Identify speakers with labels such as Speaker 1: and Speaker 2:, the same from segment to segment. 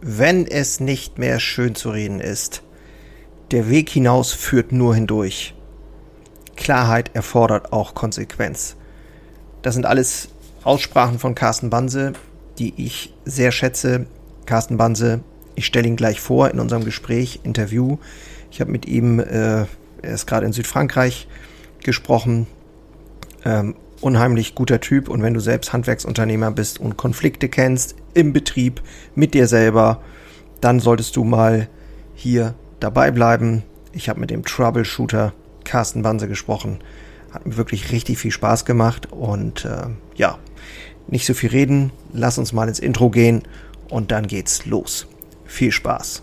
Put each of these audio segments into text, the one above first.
Speaker 1: wenn es nicht mehr schön zu reden ist. Der Weg hinaus führt nur hindurch. Klarheit erfordert auch Konsequenz. Das sind alles Aussprachen von Carsten Banse, die ich sehr schätze. Carsten Banse, ich stelle ihn gleich vor in unserem Gespräch, Interview. Ich habe mit ihm, äh, er ist gerade in Südfrankreich gesprochen. Ähm, unheimlich guter Typ und wenn du selbst Handwerksunternehmer bist und Konflikte kennst im Betrieb mit dir selber, dann solltest du mal hier dabei bleiben. Ich habe mit dem Troubleshooter Carsten Banse gesprochen. Hat mir wirklich richtig viel Spaß gemacht und äh, ja, nicht so viel reden. Lass uns mal ins Intro gehen und dann geht's los. Viel Spaß.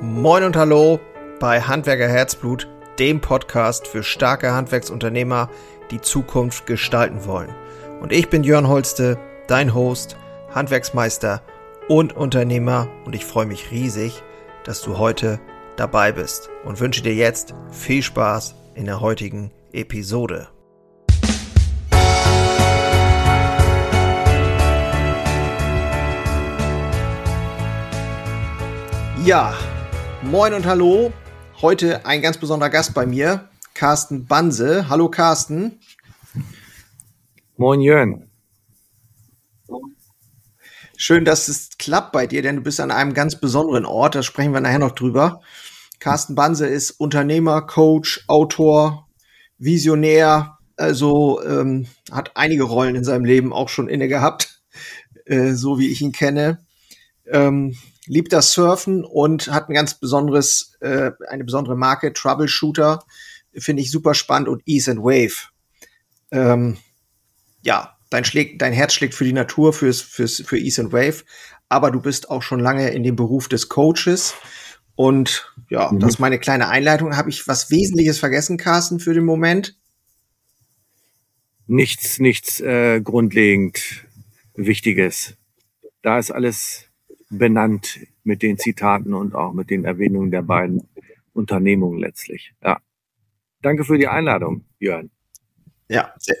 Speaker 1: Moin und hallo bei Handwerker Herzblut dem Podcast für starke Handwerksunternehmer, die Zukunft gestalten wollen. Und ich bin Jörn Holste, dein Host, Handwerksmeister und Unternehmer und ich freue mich riesig, dass du heute dabei bist und wünsche dir jetzt viel Spaß in der heutigen Episode. Ja, moin und hallo Heute ein ganz besonderer Gast bei mir, Carsten Banse. Hallo Carsten.
Speaker 2: Moin Jörn.
Speaker 1: Schön, dass es klappt bei dir, denn du bist an einem ganz besonderen Ort. Da sprechen wir nachher noch drüber. Carsten Banse ist Unternehmer, Coach, Autor, Visionär, also ähm, hat einige Rollen in seinem Leben auch schon inne gehabt, äh, so wie ich ihn kenne. Ähm, liebt das Surfen und hat ein ganz besonderes, äh, eine besondere Marke, Troubleshooter. Finde ich super spannend und Ease and Wave. Ähm, ja, dein, schlägt, dein Herz schlägt für die Natur, fürs, fürs, für Ease and Wave, aber du bist auch schon lange in dem Beruf des Coaches. Und ja, mhm. das ist meine kleine Einleitung. Habe ich was Wesentliches vergessen, Carsten, für den Moment?
Speaker 2: Nichts, nichts äh, grundlegend Wichtiges. Da ist alles benannt mit den Zitaten und auch mit den Erwähnungen der beiden Unternehmungen letztlich. Ja. Danke für die Einladung, Jörn.
Speaker 1: Ja, sehr,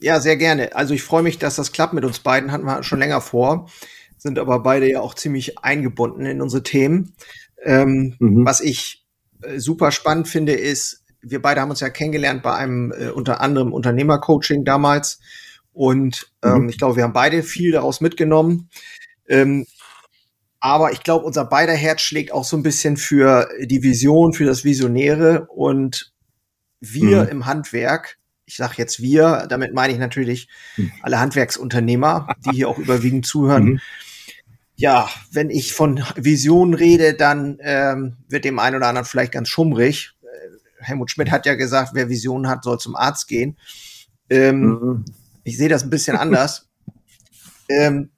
Speaker 1: ja, sehr gerne. Also ich freue mich, dass das klappt mit uns beiden. Hatten wir schon länger vor, sind aber beide ja auch ziemlich eingebunden in unsere Themen. Ähm, mhm. Was ich äh, super spannend finde, ist, wir beide haben uns ja kennengelernt bei einem äh, unter anderem Unternehmercoaching damals. Und ähm, mhm. ich glaube, wir haben beide viel daraus mitgenommen. Ähm, aber ich glaube, unser beider Herz schlägt auch so ein bisschen für die Vision, für das Visionäre und wir mhm. im Handwerk. Ich sage jetzt wir, damit meine ich natürlich mhm. alle Handwerksunternehmer, die hier auch überwiegend zuhören. Mhm. Ja, wenn ich von Vision rede, dann ähm, wird dem einen oder anderen vielleicht ganz schummrig. Äh, Helmut Schmidt hat ja gesagt, wer Visionen hat, soll zum Arzt gehen. Ähm, mhm. Ich sehe das ein bisschen anders. Ähm,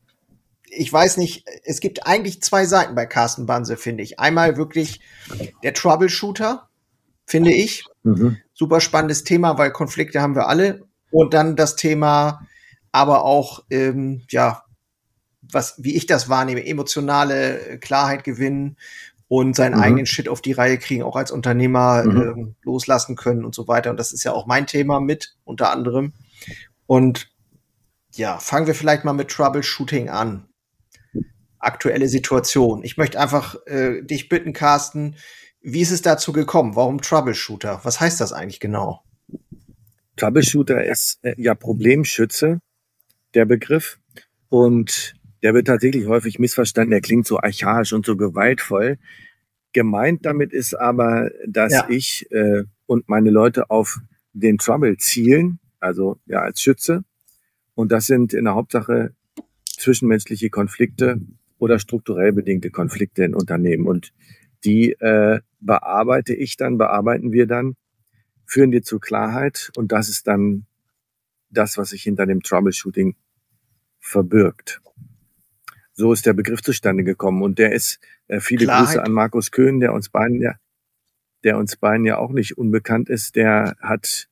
Speaker 1: ich weiß nicht, es gibt eigentlich zwei Seiten bei Carsten Banse, finde ich. Einmal wirklich der Troubleshooter, finde ich. Mhm. Super spannendes Thema, weil Konflikte haben wir alle. Und dann das Thema, aber auch, ähm, ja, was, wie ich das wahrnehme, emotionale Klarheit gewinnen und seinen mhm. eigenen Shit auf die Reihe kriegen, auch als Unternehmer mhm. ähm, loslassen können und so weiter. Und das ist ja auch mein Thema mit, unter anderem. Und ja, fangen wir vielleicht mal mit Troubleshooting an aktuelle Situation. Ich möchte einfach äh, dich bitten, Carsten, wie ist es dazu gekommen? Warum Troubleshooter? Was heißt das eigentlich genau?
Speaker 2: Troubleshooter ist äh, ja Problemschütze, der Begriff. Und der wird tatsächlich häufig missverstanden. Der klingt so archaisch und so gewaltvoll. Gemeint damit ist aber, dass ja. ich äh, und meine Leute auf den Trouble zielen, also ja als Schütze. Und das sind in der Hauptsache zwischenmenschliche Konflikte oder strukturell bedingte Konflikte in Unternehmen. Und die äh, bearbeite ich dann, bearbeiten wir dann, führen die zur Klarheit und das ist dann das, was sich hinter dem Troubleshooting verbirgt. So ist der Begriff zustande gekommen und der ist äh, viele Klarheit. Grüße an Markus Köhn, der uns beiden ja, der uns beiden ja auch nicht unbekannt ist. Der hat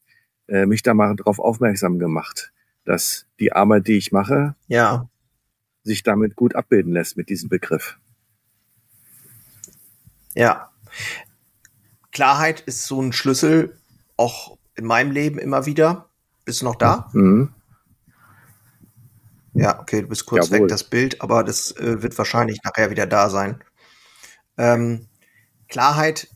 Speaker 2: äh, mich da mal darauf aufmerksam gemacht, dass die Arbeit, die ich mache,
Speaker 1: ja
Speaker 2: sich damit gut abbilden lässt mit diesem Begriff.
Speaker 1: Ja. Klarheit ist so ein Schlüssel, auch in meinem Leben immer wieder. Bist du noch da?
Speaker 2: Mhm.
Speaker 1: Ja, okay, du bist kurz Jawohl. weg, das Bild, aber das äh, wird wahrscheinlich nachher wieder da sein. Ähm, Klarheit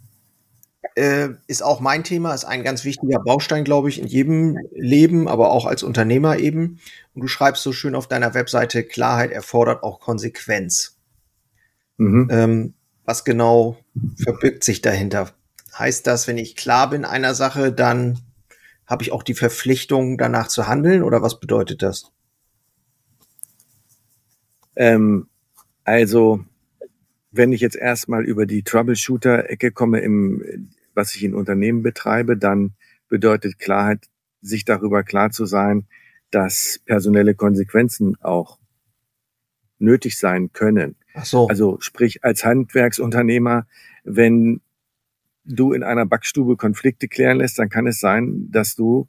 Speaker 1: äh, ist auch mein Thema, ist ein ganz wichtiger Baustein, glaube ich, in jedem Leben, aber auch als Unternehmer eben. Und du schreibst so schön auf deiner Webseite, Klarheit erfordert auch Konsequenz. Mhm. Ähm, was genau verbirgt sich dahinter? Heißt das, wenn ich klar bin einer Sache, dann habe ich auch die Verpflichtung, danach zu handeln oder was bedeutet das?
Speaker 2: Ähm, also, wenn ich jetzt erstmal über die Troubleshooter-Ecke komme, im, was ich in Unternehmen betreibe, dann bedeutet Klarheit, sich darüber klar zu sein, dass personelle Konsequenzen auch nötig sein können.
Speaker 1: Ach so.
Speaker 2: Also sprich als Handwerksunternehmer, wenn du in einer Backstube Konflikte klären lässt, dann kann es sein, dass du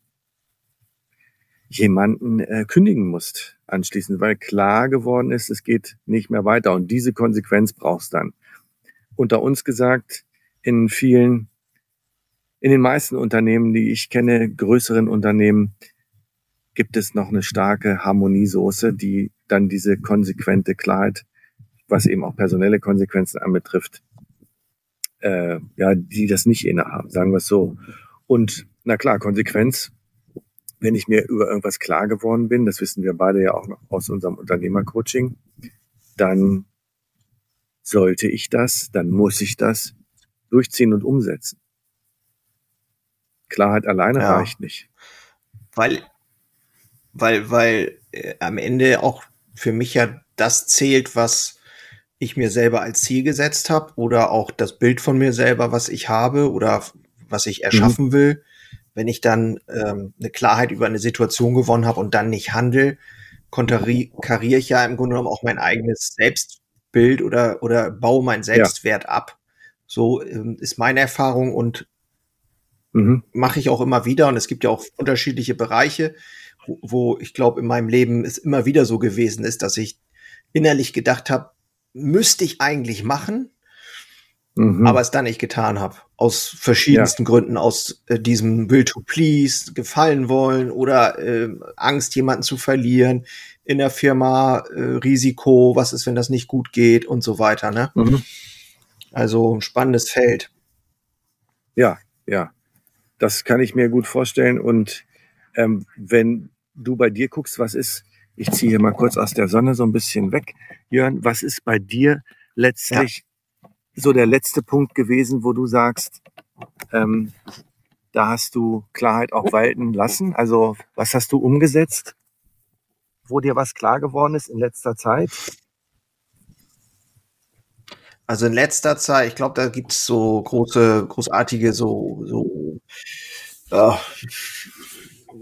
Speaker 2: jemanden äh, kündigen musst anschließend, weil klar geworden ist, es geht nicht mehr weiter und diese Konsequenz brauchst dann. Unter uns gesagt, in vielen, in den meisten Unternehmen, die ich kenne, größeren Unternehmen, gibt es noch eine starke Harmoniesoße, die dann diese konsequente Klarheit, was eben auch personelle Konsequenzen anbetrifft, äh, ja, die das nicht innehaben, sagen wir es so. Und na klar, Konsequenz, wenn ich mir über irgendwas klar geworden bin, das wissen wir beide ja auch noch aus unserem Unternehmercoaching, dann sollte ich das, dann muss ich das durchziehen und umsetzen. Klarheit alleine ja. reicht nicht.
Speaker 1: Weil, weil, weil äh, am Ende auch für mich ja das zählt, was ich mir selber als Ziel gesetzt habe oder auch das Bild von mir selber, was ich habe oder was ich erschaffen mhm. will. Wenn ich dann ähm, eine Klarheit über eine Situation gewonnen habe und dann nicht handel, konterkariere ich ja im Grunde genommen auch mein eigenes Selbstbild oder, oder baue meinen Selbstwert ja. ab. So ähm, ist meine Erfahrung und mhm. mache ich auch immer wieder. Und es gibt ja auch unterschiedliche Bereiche, wo, wo ich glaube, in meinem Leben es immer wieder so gewesen ist, dass ich innerlich gedacht habe, müsste ich eigentlich machen, mhm. aber es dann nicht getan habe. Aus verschiedensten ja. Gründen, aus äh, diesem Will to Please, gefallen wollen oder äh, Angst, jemanden zu verlieren, in der Firma äh, Risiko, was ist, wenn das nicht gut geht und so weiter. Ne? Mhm. Also ein spannendes Feld.
Speaker 2: Ja, ja. Das kann ich mir gut vorstellen. Und ähm, wenn du bei dir guckst, was ist ich ziehe hier mal kurz aus der Sonne so ein bisschen weg. Jörn, was ist bei dir letztlich ja. So der letzte Punkt gewesen, wo du sagst, ähm, da hast du Klarheit auch walten lassen? Also was hast du umgesetzt, wo dir was klar geworden ist in letzter Zeit?
Speaker 1: Also in letzter Zeit, ich glaube, da gibt es so große, großartige, so, so äh,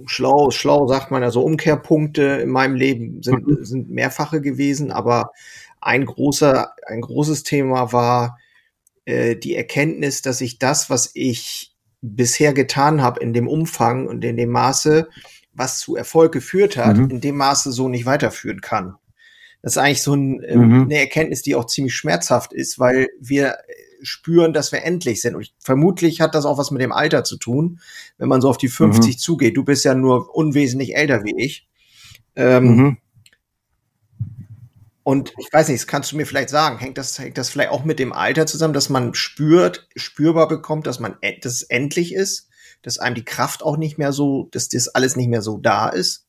Speaker 1: schlau, schlau sagt man, also Umkehrpunkte in meinem Leben sind, mhm. sind mehrfache gewesen, aber ein großer, ein großes Thema war äh, die Erkenntnis, dass ich das, was ich bisher getan habe, in dem Umfang und in dem Maße, was zu Erfolg geführt hat, mhm. in dem Maße so nicht weiterführen kann. Das ist eigentlich so ein, äh, mhm. eine Erkenntnis, die auch ziemlich schmerzhaft ist, weil wir spüren, dass wir endlich sind. Und ich, vermutlich hat das auch was mit dem Alter zu tun, wenn man so auf die 50 mhm. zugeht. Du bist ja nur unwesentlich älter wie ich. Ähm, mhm. Und ich weiß nicht, das kannst du mir vielleicht sagen, hängt das, hängt das vielleicht auch mit dem Alter zusammen, dass man spürt, spürbar bekommt, dass man, dass es endlich ist, dass einem die Kraft auch nicht mehr so, dass das alles nicht mehr so da ist?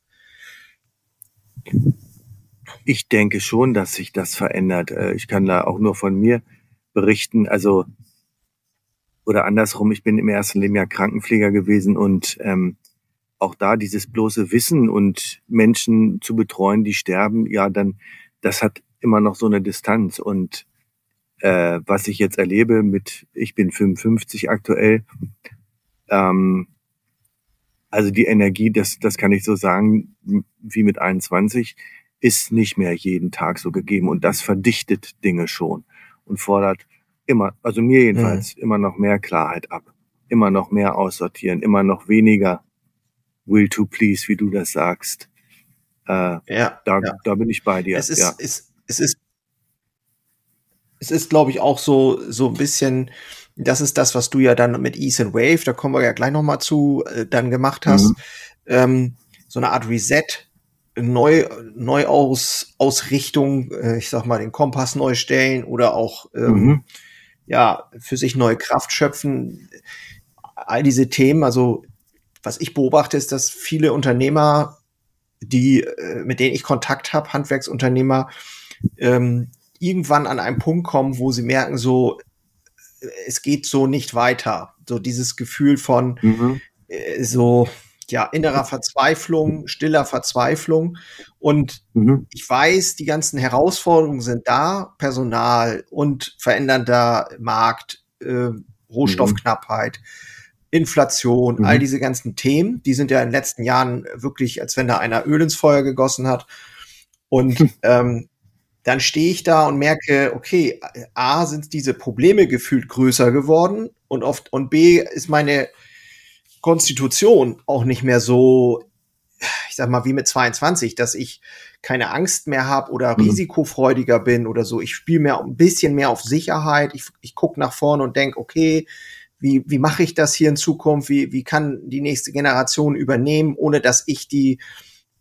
Speaker 2: Ich denke schon, dass sich das verändert. Äh, ich kann da auch nur von mir berichten. Also oder andersrum, ich bin im ersten Leben ja Krankenpfleger gewesen und ähm, auch da dieses bloße Wissen und Menschen zu betreuen, die sterben, ja, dann das hat immer noch so eine Distanz. Und äh, was ich jetzt erlebe mit, ich bin 55 aktuell, ähm, also die Energie, das, das kann ich so sagen, wie mit 21, ist nicht mehr jeden Tag so gegeben. Und das verdichtet Dinge schon und fordert immer, also mir jedenfalls, mhm. immer noch mehr Klarheit ab. Immer noch mehr aussortieren, immer noch weniger will to please, wie du das sagst. Äh, ja, da, ja. da bin ich bei dir.
Speaker 1: Es ist,
Speaker 2: ja.
Speaker 1: es, es ist, es ist, glaube ich, auch so, so ein bisschen, das ist das, was du ja dann mit and Wave, da kommen wir ja gleich nochmal zu, äh, dann gemacht hast. Mhm. Ähm, so eine Art Reset Neu, Neuausrichtung, äh, ich sag mal, den Kompass neu stellen oder auch ähm, mhm. ja, für sich neue Kraft schöpfen. All diese Themen, also was ich beobachte, ist, dass viele Unternehmer, die, äh, mit denen ich Kontakt habe, Handwerksunternehmer, ähm, irgendwann an einen Punkt kommen, wo sie merken, so, es geht so nicht weiter. So dieses Gefühl von mhm. äh, so, ja, innerer Verzweiflung, stiller Verzweiflung. Und mhm. ich weiß, die ganzen Herausforderungen sind da, Personal und verändernder Markt, äh, Rohstoffknappheit, Inflation, mhm. all diese ganzen Themen, die sind ja in den letzten Jahren wirklich, als wenn da einer Öl ins Feuer gegossen hat. Und ähm, dann stehe ich da und merke, okay, A, sind diese Probleme gefühlt größer geworden und oft, und B, ist meine Konstitution auch nicht mehr so, ich sag mal, wie mit 22, dass ich keine Angst mehr habe oder mhm. risikofreudiger bin oder so. Ich spiele mehr ein bisschen mehr auf Sicherheit. Ich, ich gucke nach vorne und denke, okay, wie, wie mache ich das hier in Zukunft? Wie, wie kann die nächste Generation übernehmen, ohne dass ich die,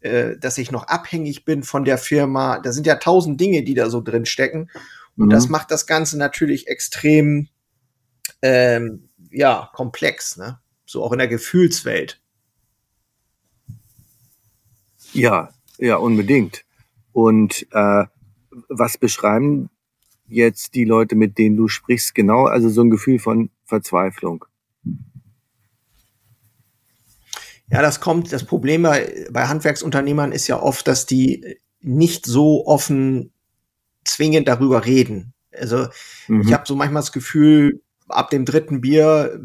Speaker 1: äh, dass ich noch abhängig bin von der Firma? Da sind ja tausend Dinge, die da so drin stecken. Und mhm. das macht das Ganze natürlich extrem ähm, ja, komplex, ne? so auch in der Gefühlswelt.
Speaker 2: Ja, ja, unbedingt. Und äh, was beschreiben jetzt die Leute, mit denen du sprichst, genau? Also so ein Gefühl von Verzweiflung.
Speaker 1: Ja, das kommt, das Problem bei, bei Handwerksunternehmern ist ja oft, dass die nicht so offen zwingend darüber reden. Also mhm. ich habe so manchmal das Gefühl, ab dem dritten Bier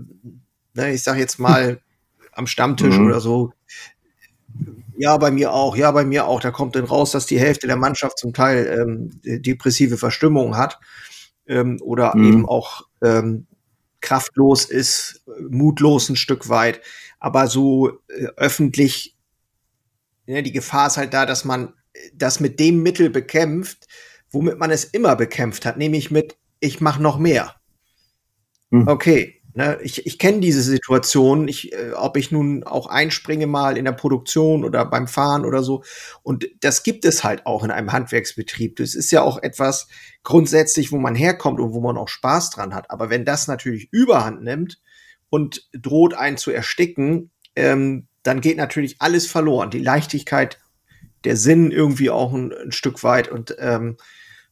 Speaker 1: ne, ich sage jetzt mal am Stammtisch mhm. oder so, ja, bei mir auch, ja, bei mir auch. Da kommt dann raus, dass die Hälfte der Mannschaft zum Teil ähm, depressive Verstimmung hat ähm, oder mhm. eben auch ähm, kraftlos ist, mutlos ein Stück weit. Aber so äh, öffentlich, ne, die Gefahr ist halt da, dass man das mit dem Mittel bekämpft, womit man es immer bekämpft hat, nämlich mit, ich mache noch mehr. Mhm. Okay, Ne, ich ich kenne diese Situation, ich, äh, ob ich nun auch einspringe mal in der Produktion oder beim Fahren oder so. Und das gibt es halt auch in einem Handwerksbetrieb. Das ist ja auch etwas grundsätzlich, wo man herkommt und wo man auch Spaß dran hat. Aber wenn das natürlich Überhand nimmt und droht einen zu ersticken, ähm, dann geht natürlich alles verloren. Die Leichtigkeit, der Sinn irgendwie auch ein, ein Stück weit und ähm,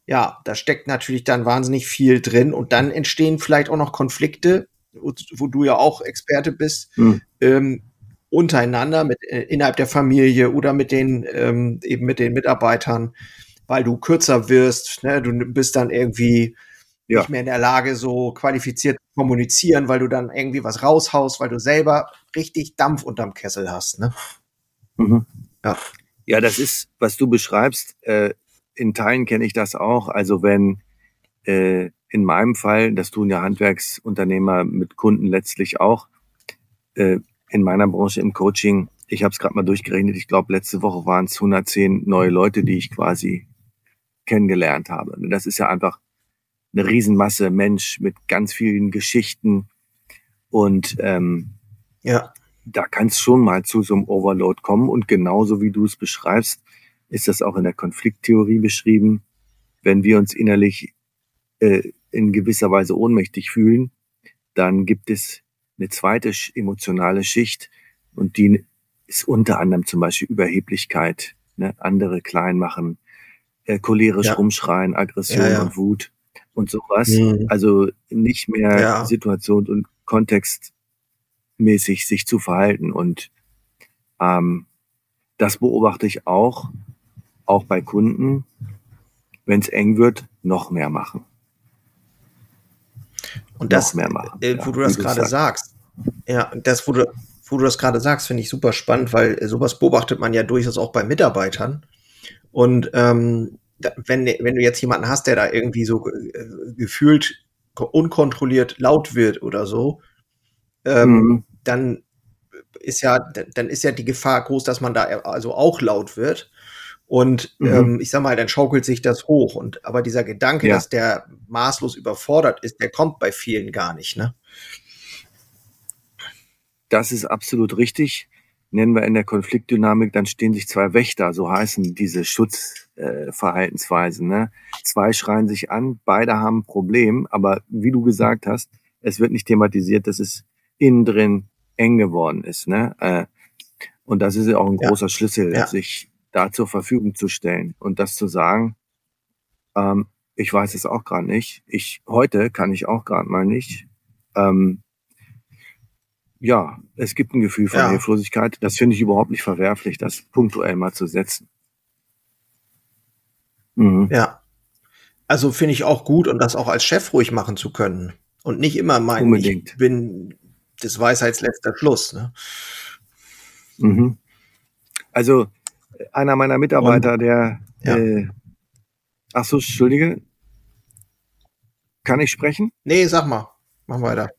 Speaker 1: ja, da steckt natürlich dann wahnsinnig viel drin und dann entstehen vielleicht auch noch Konflikte, wo du ja auch Experte bist, mhm. ähm, untereinander, mit, äh, innerhalb der Familie oder mit den, ähm, eben mit den Mitarbeitern, weil du kürzer wirst, ne? du bist dann irgendwie ja. nicht mehr in der Lage, so qualifiziert zu kommunizieren, weil du dann irgendwie was raushaust, weil du selber richtig Dampf unterm Kessel hast. Ne?
Speaker 2: Mhm. Ja. ja, das ist, was du beschreibst, äh, in Teilen kenne ich das auch. Also wenn äh, in meinem Fall, das tun ja Handwerksunternehmer mit Kunden letztlich auch, äh, in meiner Branche im Coaching, ich habe es gerade mal durchgerechnet, ich glaube, letzte Woche waren es 110 neue Leute, die ich quasi kennengelernt habe. Das ist ja einfach eine Riesenmasse Mensch mit ganz vielen Geschichten. Und ähm, ja. da kann es schon mal zu so einem Overload kommen. Und genauso wie du es beschreibst, ist das auch in der Konflikttheorie beschrieben. Wenn wir uns innerlich äh, in gewisser Weise ohnmächtig fühlen, dann gibt es eine zweite emotionale Schicht und die ist unter anderem zum Beispiel Überheblichkeit, ne? andere klein machen, äh, cholerisch ja. rumschreien, Aggression ja, ja. und Wut und sowas. Mhm. Also nicht mehr situation- und kontextmäßig sich zu verhalten. Und ähm, das beobachte ich auch, auch bei Kunden, wenn es eng wird, noch mehr machen.
Speaker 1: Und das, mehr machen, äh, wo ja, du das gerade sagst, ja, das, wo du, wo du das gerade sagst, finde ich super spannend, weil äh, sowas beobachtet man ja durchaus auch bei Mitarbeitern. Und ähm, wenn, wenn du jetzt jemanden hast, der da irgendwie so äh, gefühlt unkontrolliert laut wird oder so, ähm, mhm. dann ist ja, dann ist ja die Gefahr groß, dass man da also auch laut wird. Und mhm. ähm, ich sag mal, dann schaukelt sich das hoch. Und aber dieser Gedanke, ja. dass der maßlos überfordert ist, der kommt bei vielen gar nicht, ne?
Speaker 2: Das ist absolut richtig. nennen wir in der Konfliktdynamik, dann stehen sich zwei Wächter, so heißen diese Schutzverhaltensweisen. Äh, ne? Zwei schreien sich an, beide haben ein Problem, aber wie du gesagt hast, es wird nicht thematisiert, dass es innen drin eng geworden ist. Ne? Äh, und das ist ja auch ein ja. großer Schlüssel, ja. sich da zur Verfügung zu stellen und das zu sagen, ähm, ich weiß es auch gerade nicht. Ich heute kann ich auch gerade mal nicht. Ähm, ja, es gibt ein Gefühl von ja. Hilflosigkeit. Das finde ich überhaupt nicht verwerflich, das punktuell mal zu setzen.
Speaker 1: Mhm. Ja. Also finde ich auch gut und das auch als Chef ruhig machen zu können. Und nicht immer meinen, Unbedingt. ich bin des Weisheitsletzter Schluss. Ne?
Speaker 2: Mhm. Also einer meiner Mitarbeiter, und, der ja. äh, ach so, Entschuldige. Kann ich sprechen?
Speaker 1: Nee, sag mal. Mach weiter.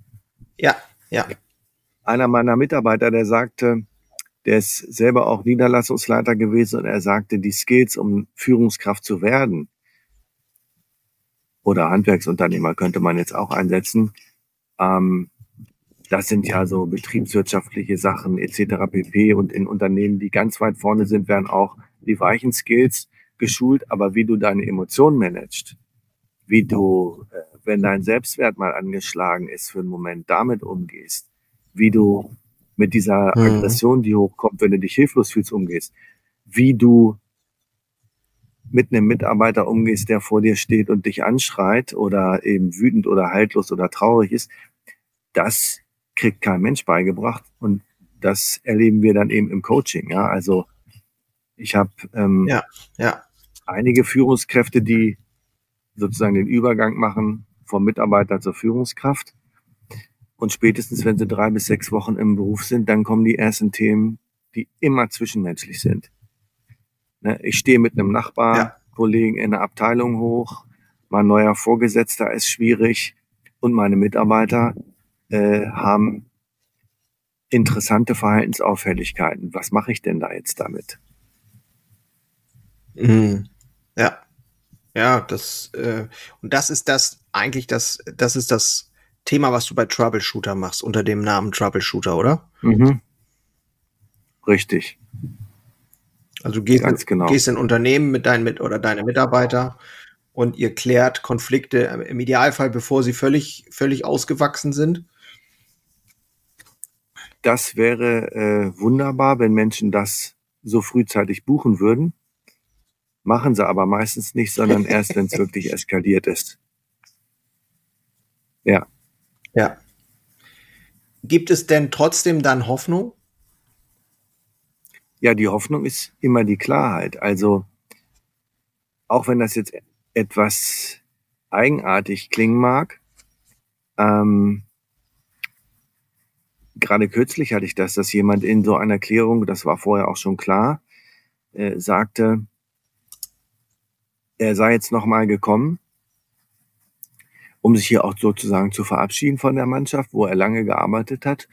Speaker 1: Ja, ja
Speaker 2: einer meiner Mitarbeiter, der sagte, der ist selber auch Niederlassungsleiter gewesen und er sagte, die Skills, um Führungskraft zu werden oder Handwerksunternehmer könnte man jetzt auch einsetzen, ähm, das sind ja so betriebswirtschaftliche Sachen etc. pp. Und in Unternehmen, die ganz weit vorne sind, werden auch die weichen Skills geschult. Aber wie du deine Emotionen managst, wie du, äh, wenn dein Selbstwert mal angeschlagen ist, für einen Moment damit umgehst, wie du mit dieser mhm. Aggression, die hochkommt, wenn du dich hilflos fühlst, umgehst, wie du mit einem Mitarbeiter umgehst, der vor dir steht und dich anschreit oder eben wütend oder haltlos oder traurig ist, das kriegt kein Mensch beigebracht und das erleben wir dann eben im Coaching. Ja, also ich habe ähm, ja, ja. einige Führungskräfte, die sozusagen den Übergang machen vom Mitarbeiter zur Führungskraft. Und spätestens, wenn sie drei bis sechs Wochen im Beruf sind, dann kommen die ersten Themen, die immer zwischenmenschlich sind. Ne, ich stehe mit einem Nachbarkollegen in der Abteilung hoch, mein neuer Vorgesetzter ist schwierig und meine Mitarbeiter äh, haben interessante Verhaltensauffälligkeiten. Was mache ich denn da jetzt damit?
Speaker 1: Mhm. Ja, ja, das äh, und das ist das eigentlich das, das ist das Thema, was du bei Troubleshooter machst, unter dem Namen Troubleshooter, oder? Mhm.
Speaker 2: Richtig.
Speaker 1: Also du gehst, Ganz genau. gehst in Unternehmen mit deinen mit oder deine Mitarbeiter und ihr klärt Konflikte im Idealfall, bevor sie völlig, völlig ausgewachsen sind.
Speaker 2: Das wäre äh, wunderbar, wenn Menschen das so frühzeitig buchen würden. Machen sie aber meistens nicht, sondern erst, wenn es wirklich eskaliert ist.
Speaker 1: Ja. Ja. Gibt es denn trotzdem dann Hoffnung?
Speaker 2: Ja, die Hoffnung ist immer die Klarheit. Also, auch wenn das jetzt etwas eigenartig klingen mag, ähm, gerade kürzlich hatte ich das, dass jemand in so einer Klärung, das war vorher auch schon klar, äh, sagte, er sei jetzt nochmal gekommen, um sich hier auch sozusagen zu verabschieden von der Mannschaft, wo er lange gearbeitet hat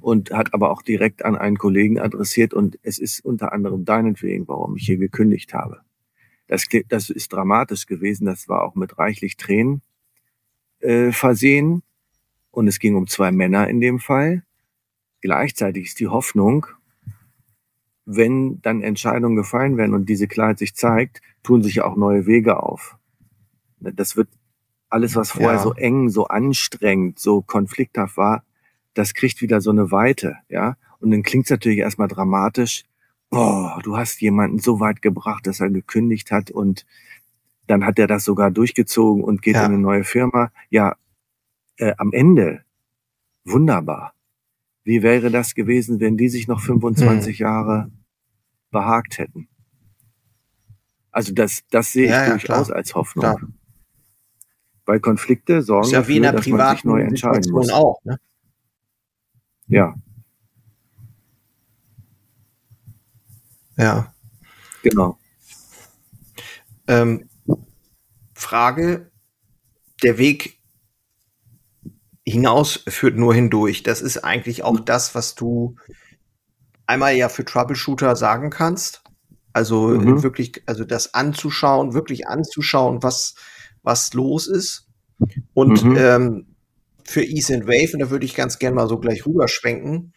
Speaker 2: und hat aber auch direkt an einen Kollegen adressiert und es ist unter anderem deinetwegen, warum ich hier gekündigt habe. Das, das ist dramatisch gewesen, das war auch mit reichlich Tränen äh, versehen und es ging um zwei Männer in dem Fall. Gleichzeitig ist die Hoffnung, wenn dann Entscheidungen gefallen werden und diese Klarheit sich zeigt, tun sich ja auch neue Wege auf. Das wird alles, was vorher ja. so eng, so anstrengend, so konflikthaft war, das kriegt wieder so eine Weite, ja. Und dann klingt es natürlich erstmal dramatisch. Boah, du hast jemanden so weit gebracht, dass er gekündigt hat und dann hat er das sogar durchgezogen und geht ja. in eine neue Firma. Ja, äh, am Ende wunderbar. Wie wäre das gewesen, wenn die sich noch 25 hm. Jahre behagt hätten? Also das, das sehe ich ja, durchaus klar. als Hoffnung. Klar. Weil Konflikte sorgen
Speaker 1: ja dafür, dass man sich neu entscheiden muss. Auch, ne?
Speaker 2: Ja.
Speaker 1: Ja.
Speaker 2: Genau.
Speaker 1: Ähm, Frage, der Weg hinaus führt nur hindurch. Das ist eigentlich auch das, was du einmal ja für Troubleshooter sagen kannst. Also mhm. wirklich, also das anzuschauen, wirklich anzuschauen, was, was los ist. Und mhm. ähm, für Ease and Wave, und da würde ich ganz gerne mal so gleich rüberschwenken,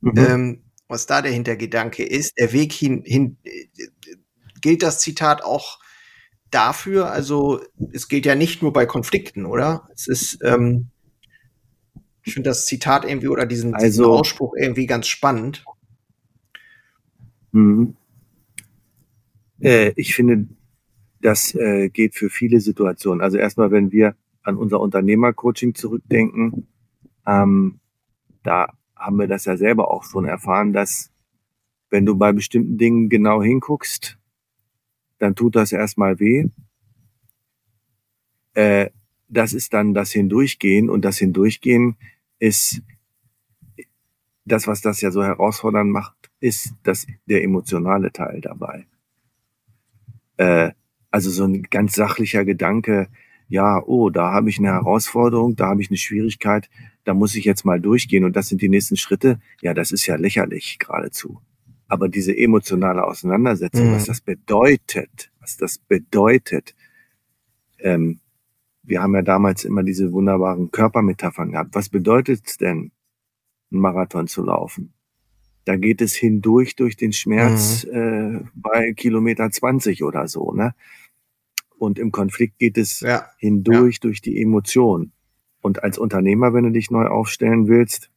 Speaker 1: mhm. ähm, was da der Hintergedanke ist. Der Weg hin, hin gilt das Zitat auch dafür? Also es gilt ja nicht nur bei Konflikten, oder? Es ist, ähm, ich finde das Zitat irgendwie oder diesen, also, diesen Ausspruch irgendwie ganz spannend.
Speaker 2: Mhm. Äh, ich finde, das äh, geht für viele Situationen. Also erstmal, wenn wir an unser Unternehmercoaching zurückdenken, ähm, da haben wir das ja selber auch schon erfahren, dass wenn du bei bestimmten Dingen genau hinguckst, dann tut das erstmal weh. Äh, das ist dann das Hindurchgehen und das Hindurchgehen ist das, was das ja so herausfordernd macht, ist das der emotionale Teil dabei. Äh, also so ein ganz sachlicher Gedanke, ja, oh, da habe ich eine Herausforderung, da habe ich eine Schwierigkeit, da muss ich jetzt mal durchgehen und das sind die nächsten Schritte. Ja, das ist ja lächerlich geradezu. Aber diese emotionale Auseinandersetzung, mhm. was das bedeutet, was das bedeutet, ähm, wir haben ja damals immer diese wunderbaren Körpermetaphern gehabt. Was bedeutet es denn, einen Marathon zu laufen? Da geht es hindurch durch den Schmerz mhm. äh, bei Kilometer 20 oder so, ne? Und im Konflikt geht es ja. hindurch ja. durch die Emotion. Und als Unternehmer, wenn du dich neu aufstellen willst,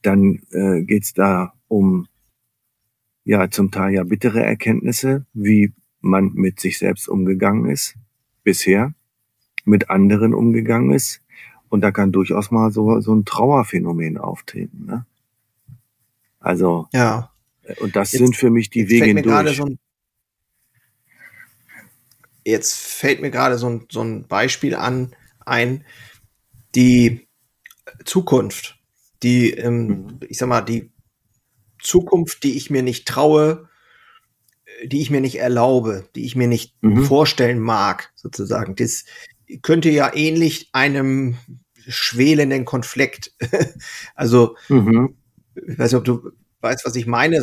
Speaker 2: dann äh, geht es da um ja zum Teil ja bittere Erkenntnisse, wie man mit sich selbst umgegangen ist bisher, mit anderen umgegangen ist. Und da kann durchaus mal so, so ein Trauerphänomen auftreten. Ne? Also, ja. Und das jetzt, sind für mich die Wege durch. So ein,
Speaker 1: jetzt fällt mir gerade so ein, so ein Beispiel an, ein, die Zukunft, die, ähm, mhm. ich sag mal, die Zukunft, die ich mir nicht traue, die ich mir nicht erlaube, die ich mir nicht mhm. vorstellen mag, sozusagen. Das könnte ja ähnlich einem schwelenden Konflikt. also, mhm. ich weiß nicht, ob du weißt, was ich meine.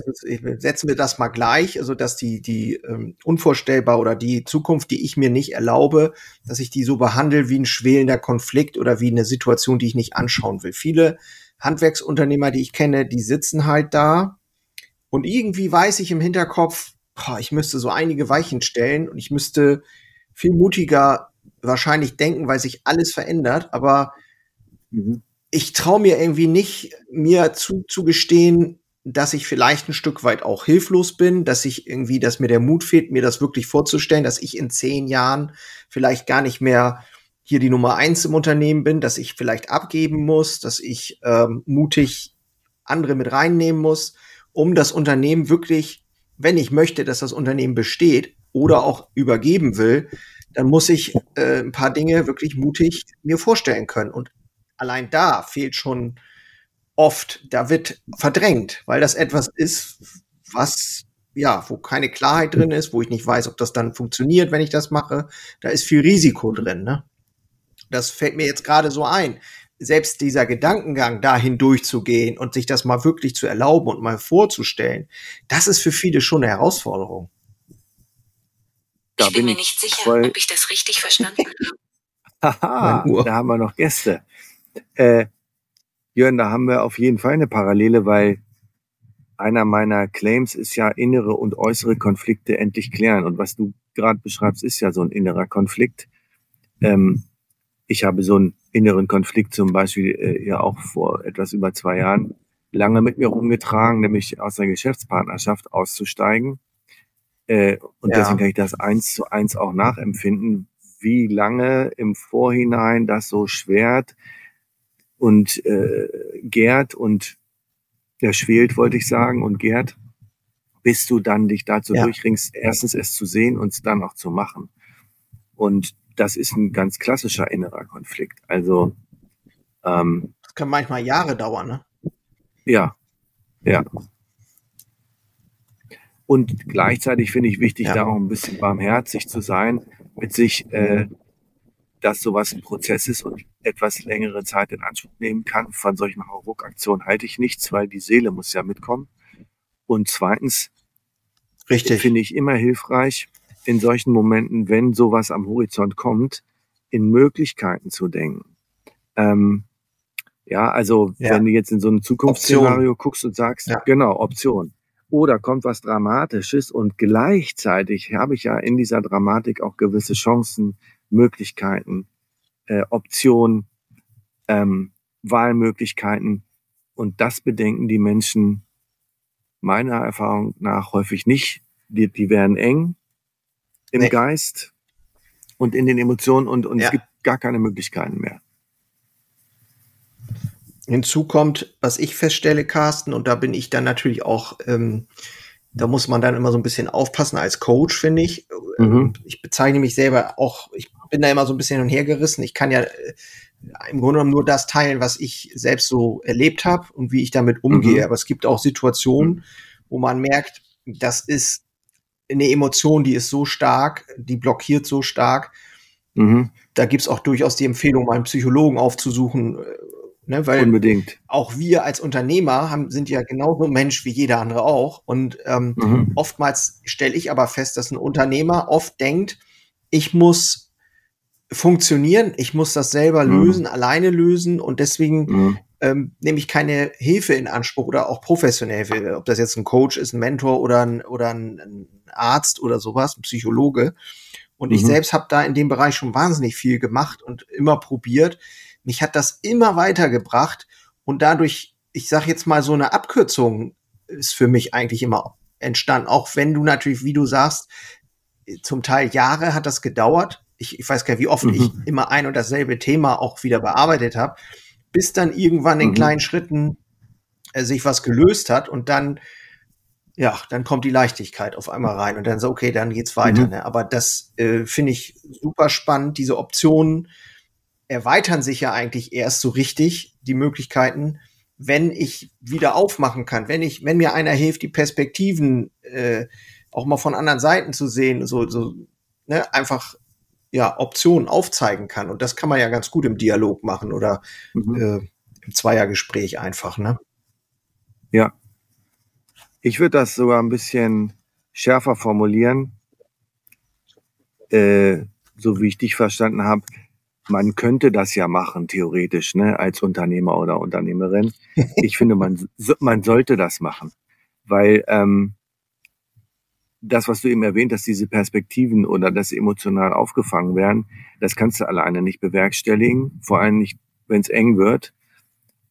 Speaker 1: Setzen wir das mal gleich, also dass die, die ähm, unvorstellbar oder die Zukunft, die ich mir nicht erlaube, dass ich die so behandle wie ein schwelender Konflikt oder wie eine Situation, die ich nicht anschauen will. Viele Handwerksunternehmer, die ich kenne, die sitzen halt da und irgendwie weiß ich im Hinterkopf, boah, ich müsste so einige Weichen stellen und ich müsste viel mutiger wahrscheinlich denken, weil sich alles verändert, aber mhm. ich traue mir irgendwie nicht, mir zuzugestehen, dass ich vielleicht ein Stück weit auch hilflos bin, dass ich irgendwie, dass mir der Mut fehlt, mir das wirklich vorzustellen, dass ich in zehn Jahren vielleicht gar nicht mehr hier die Nummer eins im Unternehmen bin, dass ich vielleicht abgeben muss, dass ich ähm, mutig andere mit reinnehmen muss, um das Unternehmen wirklich, wenn ich möchte, dass das Unternehmen besteht oder auch übergeben will, dann muss ich äh, ein paar Dinge wirklich mutig mir vorstellen können. Und allein da fehlt schon oft, da wird verdrängt, weil das etwas ist, was ja, wo keine Klarheit drin ist, wo ich nicht weiß, ob das dann funktioniert, wenn ich das mache. Da ist viel Risiko drin. Ne? Das fällt mir jetzt gerade so ein. Selbst dieser Gedankengang, dahin durchzugehen und sich das mal wirklich zu erlauben und mal vorzustellen, das ist für viele schon eine Herausforderung.
Speaker 3: Da ich bin, bin mir nicht sicher, voll... ob ich das richtig verstanden
Speaker 2: habe. Haha, da haben wir noch Gäste. Äh, Jörn, da haben wir auf jeden Fall eine Parallele, weil einer meiner Claims ist ja innere und äußere Konflikte endlich klären. Und was du gerade beschreibst, ist ja so ein innerer Konflikt. Ähm, ich habe so einen inneren Konflikt zum Beispiel äh, ja auch vor etwas über zwei Jahren lange mit mir rumgetragen, nämlich aus der Geschäftspartnerschaft auszusteigen. Äh, und ja. deswegen kann ich das eins zu eins auch nachempfinden, wie lange im Vorhinein das so schwert und äh, gärt und ja, schwelt, wollte ich sagen, und gärt, bis du dann dich dazu ja. durchringst, erstens es zu sehen und dann auch zu machen. Und das ist ein ganz klassischer innerer Konflikt. Also
Speaker 1: ähm, das kann manchmal Jahre dauern, ne?
Speaker 2: Ja, ja. Und gleichzeitig finde ich wichtig, ja. da auch ein bisschen barmherzig zu sein mit sich, äh, dass sowas ein Prozess ist und etwas längere Zeit in Anspruch nehmen kann. Von solchen Hauruck-Aktionen halte ich nichts, weil die Seele muss ja mitkommen. Und zweitens Richtig. finde ich immer hilfreich, in solchen Momenten, wenn sowas am Horizont kommt, in Möglichkeiten zu denken. Ähm, Ja, also ja. wenn du jetzt in so ein Zukunftsszenario guckst und sagst, ja. genau, Option. Oder kommt was Dramatisches und gleichzeitig habe ich ja in dieser Dramatik auch gewisse Chancen, Möglichkeiten, äh, Optionen, ähm, Wahlmöglichkeiten. Und das bedenken die Menschen meiner Erfahrung nach häufig nicht. Die, die werden eng im nee. Geist und in den Emotionen und, und ja. es gibt gar keine Möglichkeiten mehr.
Speaker 1: Hinzu kommt, was ich feststelle, Carsten, und da bin ich dann natürlich auch, ähm, da muss man dann immer so ein bisschen aufpassen als Coach, finde ich. Mhm. Ich bezeichne mich selber auch, ich bin da immer so ein bisschen hin und her gerissen. Ich kann ja äh, im Grunde genommen nur das teilen, was ich selbst so erlebt habe und wie ich damit umgehe. Mhm. Aber es gibt auch Situationen, wo man merkt, das ist eine Emotion, die ist so stark, die blockiert so stark. Mhm. Da gibt's auch durchaus die Empfehlung, mal einen Psychologen aufzusuchen, äh, ne, weil
Speaker 2: Unbedingt.
Speaker 1: auch wir als Unternehmer haben, sind ja genauso Mensch wie jeder andere auch. Und ähm, mhm. oftmals stelle ich aber fest, dass ein Unternehmer oft denkt, ich muss funktionieren. Ich muss das selber mhm. lösen, alleine lösen und deswegen mhm. ähm, nehme ich keine Hilfe in Anspruch oder auch professionell Hilfe, ob das jetzt ein Coach ist, ein Mentor oder ein, oder ein Arzt oder sowas, ein Psychologe. Und mhm. ich selbst habe da in dem Bereich schon wahnsinnig viel gemacht und immer probiert. Mich hat das immer weitergebracht und dadurch, ich sage jetzt mal, so eine Abkürzung ist für mich eigentlich immer entstanden. Auch wenn du natürlich, wie du sagst, zum Teil Jahre hat das gedauert, ich, ich weiß gar nicht, wie oft mhm. ich immer ein und dasselbe Thema auch wieder bearbeitet habe, bis dann irgendwann in mhm. kleinen Schritten äh, sich was gelöst hat und dann, ja, dann kommt die Leichtigkeit auf einmal rein und dann so, okay, dann geht's weiter. Mhm. Ne? Aber das äh, finde ich super spannend. Diese Optionen erweitern sich ja eigentlich erst so richtig, die Möglichkeiten, wenn ich wieder aufmachen kann, wenn ich, wenn mir einer hilft, die Perspektiven äh, auch mal von anderen Seiten zu sehen, so, so ne, einfach ja, Optionen aufzeigen kann. Und das kann man ja ganz gut im Dialog machen oder mhm. äh, im Zweiergespräch einfach, ne?
Speaker 2: Ja. Ich würde das sogar ein bisschen schärfer formulieren, äh, so wie ich dich verstanden habe. Man könnte das ja machen, theoretisch, ne, als Unternehmer oder Unternehmerin. Ich finde, man, man sollte das machen. Weil ähm, das, was du eben erwähnt hast, diese Perspektiven oder das emotional aufgefangen werden, das kannst du alleine nicht bewerkstelligen, vor allem nicht, wenn es eng wird.